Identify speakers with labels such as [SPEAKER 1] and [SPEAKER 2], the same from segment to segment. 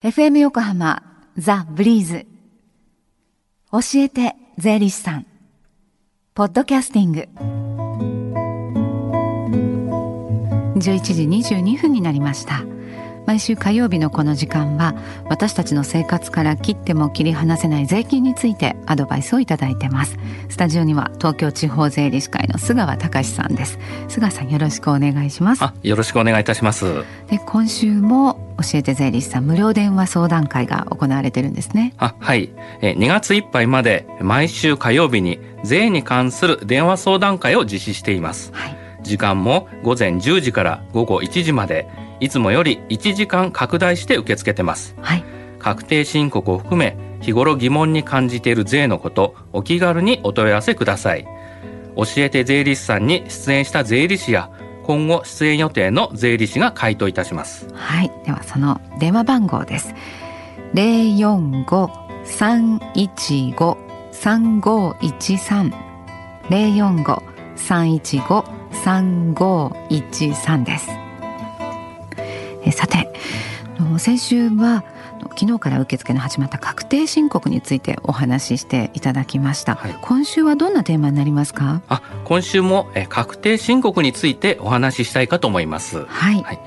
[SPEAKER 1] FM 横浜ザ・ブリーズ。教えて税理士さん。ポッドキャスティング。11時22分になりました。毎週火曜日のこの時間は私たちの生活から切っても切り離せない税金についてアドバイスをいただいてます。スタジオには東京地方税理士会の菅川隆さんです。菅さんよろしくお願いします。
[SPEAKER 2] あよろしくお願いいたします。
[SPEAKER 1] で今週も教えて税理士さん無料電話相談会が行われてるんですね。
[SPEAKER 2] あはい。え2月いっぱいまで毎週火曜日に税に関する電話相談会を実施しています、はい、時間も午前10時から午後1時までいつもより1時間拡大して受け付けてます、はい、確定申告を含め日頃疑問に感じている税のことお気軽にお問い合わせください。教えて税理士さんに出演した税理士や今後出演予定の税理士が回答いたします。
[SPEAKER 1] はい。ではその電話番号です。045-315-3513 045-315-3513ですえさて先週は昨日から受付の始まった確定申告についてお話ししていただきました、はい、今週はどんなテーマになりますか？
[SPEAKER 2] あ今週もえ確定申告についてお話ししたいかと思います。
[SPEAKER 1] はい、はい、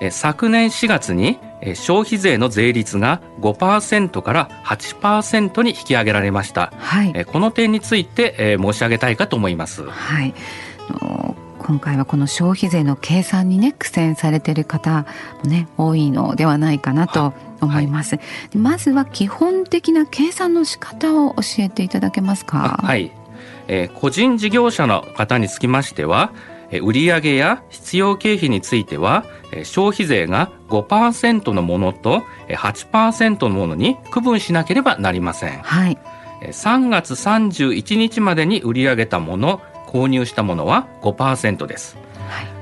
[SPEAKER 2] え昨年4月にえ消費税の税率が5%から8%に引き上げられました、はい、えこの点についてえ申し上げたいかと思います。
[SPEAKER 1] はい今回はこの消費税の計算にね苦戦されている方もね多いのではないかなと思います、はい、まずは基本的な計算の仕方を教えていただけますか？
[SPEAKER 2] はい、えー、個人事業者の方につきましては売上や必要経費については消費税が5%のものと8%のものに区分しなければなりません。
[SPEAKER 1] はい、
[SPEAKER 2] 3月31日までに売り上げたもの購入したものは5%です。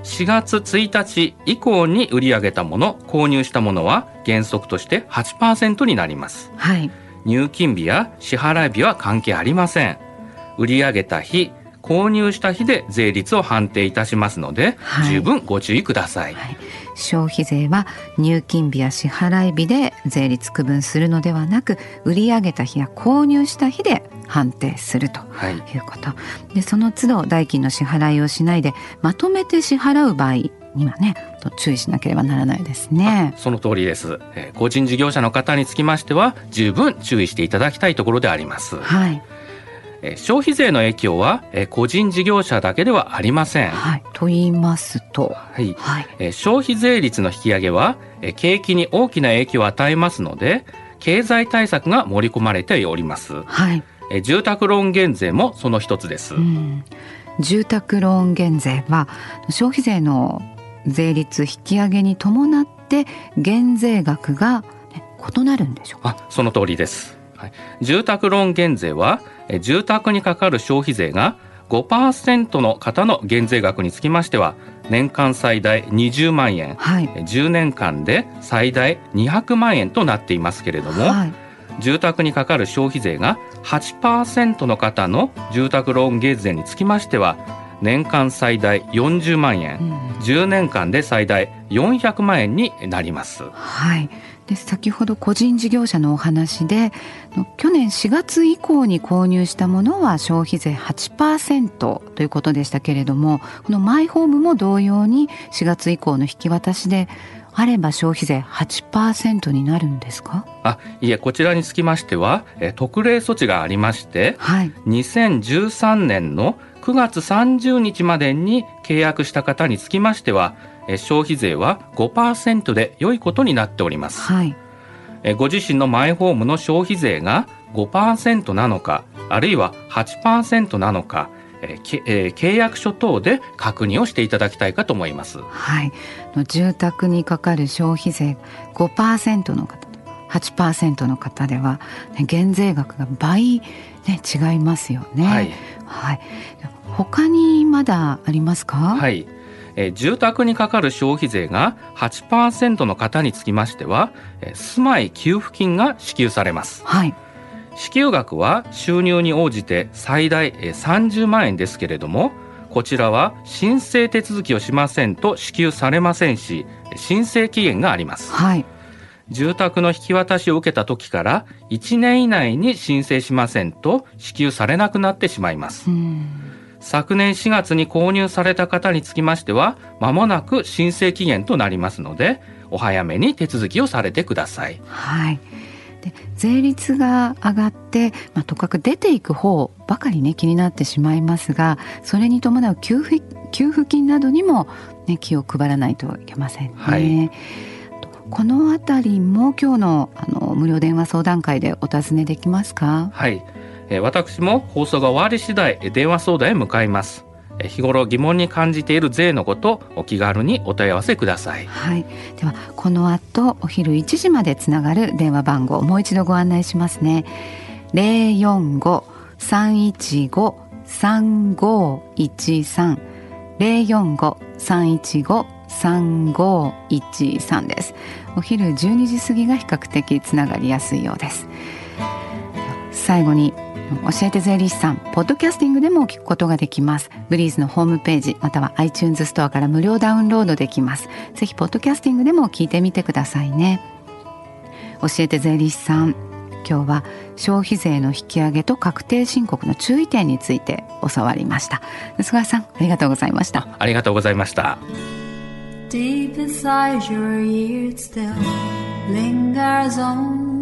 [SPEAKER 2] 4月1日以降に売り上げたもの購入したものは原則として8%になります、
[SPEAKER 1] はい、
[SPEAKER 2] 入金日や支払い日は関係ありません。売り上げた日購入した日で税率を判定いたしますので、はい、十分ご注意ください、はい。
[SPEAKER 1] 消費税は入金日や支払い日で税率区分するのではなく売り上げた日や購入した日で判定するとい。うこと、はい、でその都度代金の支払いをしないでまとめて支払う場合にはね注意しなければならないですね。
[SPEAKER 2] その通りです、えー、個人事業者の方につきましては十分注意していただきたいところであります。
[SPEAKER 1] はい。
[SPEAKER 2] 消費税の影響は個人事業者だけではありません。
[SPEAKER 1] はい、と言いますと、
[SPEAKER 2] はい、はい、消費税率の引き上げは景気に大きな影響を与えますので経済対策が盛り込まれております。
[SPEAKER 1] はい、
[SPEAKER 2] 住宅ローン減税もその一つです。
[SPEAKER 1] 住宅ローン減税は消費税の税率引き上げに伴って減税額が異なるんでしょうか？
[SPEAKER 2] あ、その通りです。はい、住宅ローン減税は住宅にかかる消費税が5%の方の減税額につきましては年間最大20万円、はい、10年間で最大200万円となっていますけれども、はい、住宅にかかる消費税が8%の方の住宅ローン減税につきましては年間最大40万円、うん、10年間で最大400万円になります。
[SPEAKER 1] はいで先ほど個人事業者のお話で去年4月以降に購入したものは消費税8%ということでしたけれどもこのマイホームも同様に4月以降の引き渡しであれば消費税8%になるんですか？
[SPEAKER 2] あいえこちらにつきましてはえ特例措置がありまして、はい、2013年の9月30日までに契約した方につきましては消費税は5%で良いことになっております、
[SPEAKER 1] はい、
[SPEAKER 2] ご自身のマイホームの消費税が5%なのかあるいは8%なのかえー、契約書等で確認をしていただきたいかと思います。
[SPEAKER 1] はい、住宅にかかる消費税5%の方8%の方では、ね、減税額が倍、ね、違いますよね。
[SPEAKER 2] はい、
[SPEAKER 1] はい、他にまだありますか？
[SPEAKER 2] はいえー、住宅にかかる消費税が8%の方につきましては、えー、住まい給付金が支給されます。
[SPEAKER 1] はい。
[SPEAKER 2] 支給額は収入に応じて最大30万円ですけれども、こちらは申請手続きをしませんと支給されませんし、申請期限があります。
[SPEAKER 1] はい。
[SPEAKER 2] 住宅の引き渡しを受けた時から1年以内に申請しませんと支給されなくなってしまいます。昨年4月に購入された方につきましては、まもなく申請期限となりますので、お早めに手続きをされてください。
[SPEAKER 1] はい。で税率が上がって、まあ、とかく出ていく方ばかりね気になってしまいますがそれに伴う給付給付金などにも、ね、気を配らないといけませんね。はい。このあたりも今日のあの無料電話相談会でお尋ねできますか？
[SPEAKER 2] はい、えー、私も放送が終わり次第電話相談へ向かいます日頃疑問に感じている税のことお気軽にお問い合わせください。
[SPEAKER 1] はい。ではこの後お昼1時までつながる電話番号もう一度ご案内しますね。零四五三一五三五一三零四五三一五三五一三です。お昼12時過ぎが比較的つながりやすいようです。最後に教えて税理士さんポッドキャスティングでも聞くことができます。ブリーズのホームページまたは iTunes ストアから無料ダウンロードできます。ぜひポッドキャスティングでも聞いてみてくださいね。教えて税理士さん今日は消費税の引き上げと確定申告の注意点について教わりました。菅さんありがとうございました。
[SPEAKER 2] ありがとうございました。
[SPEAKER 3] Deep inside your ears still lingers on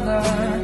[SPEAKER 3] another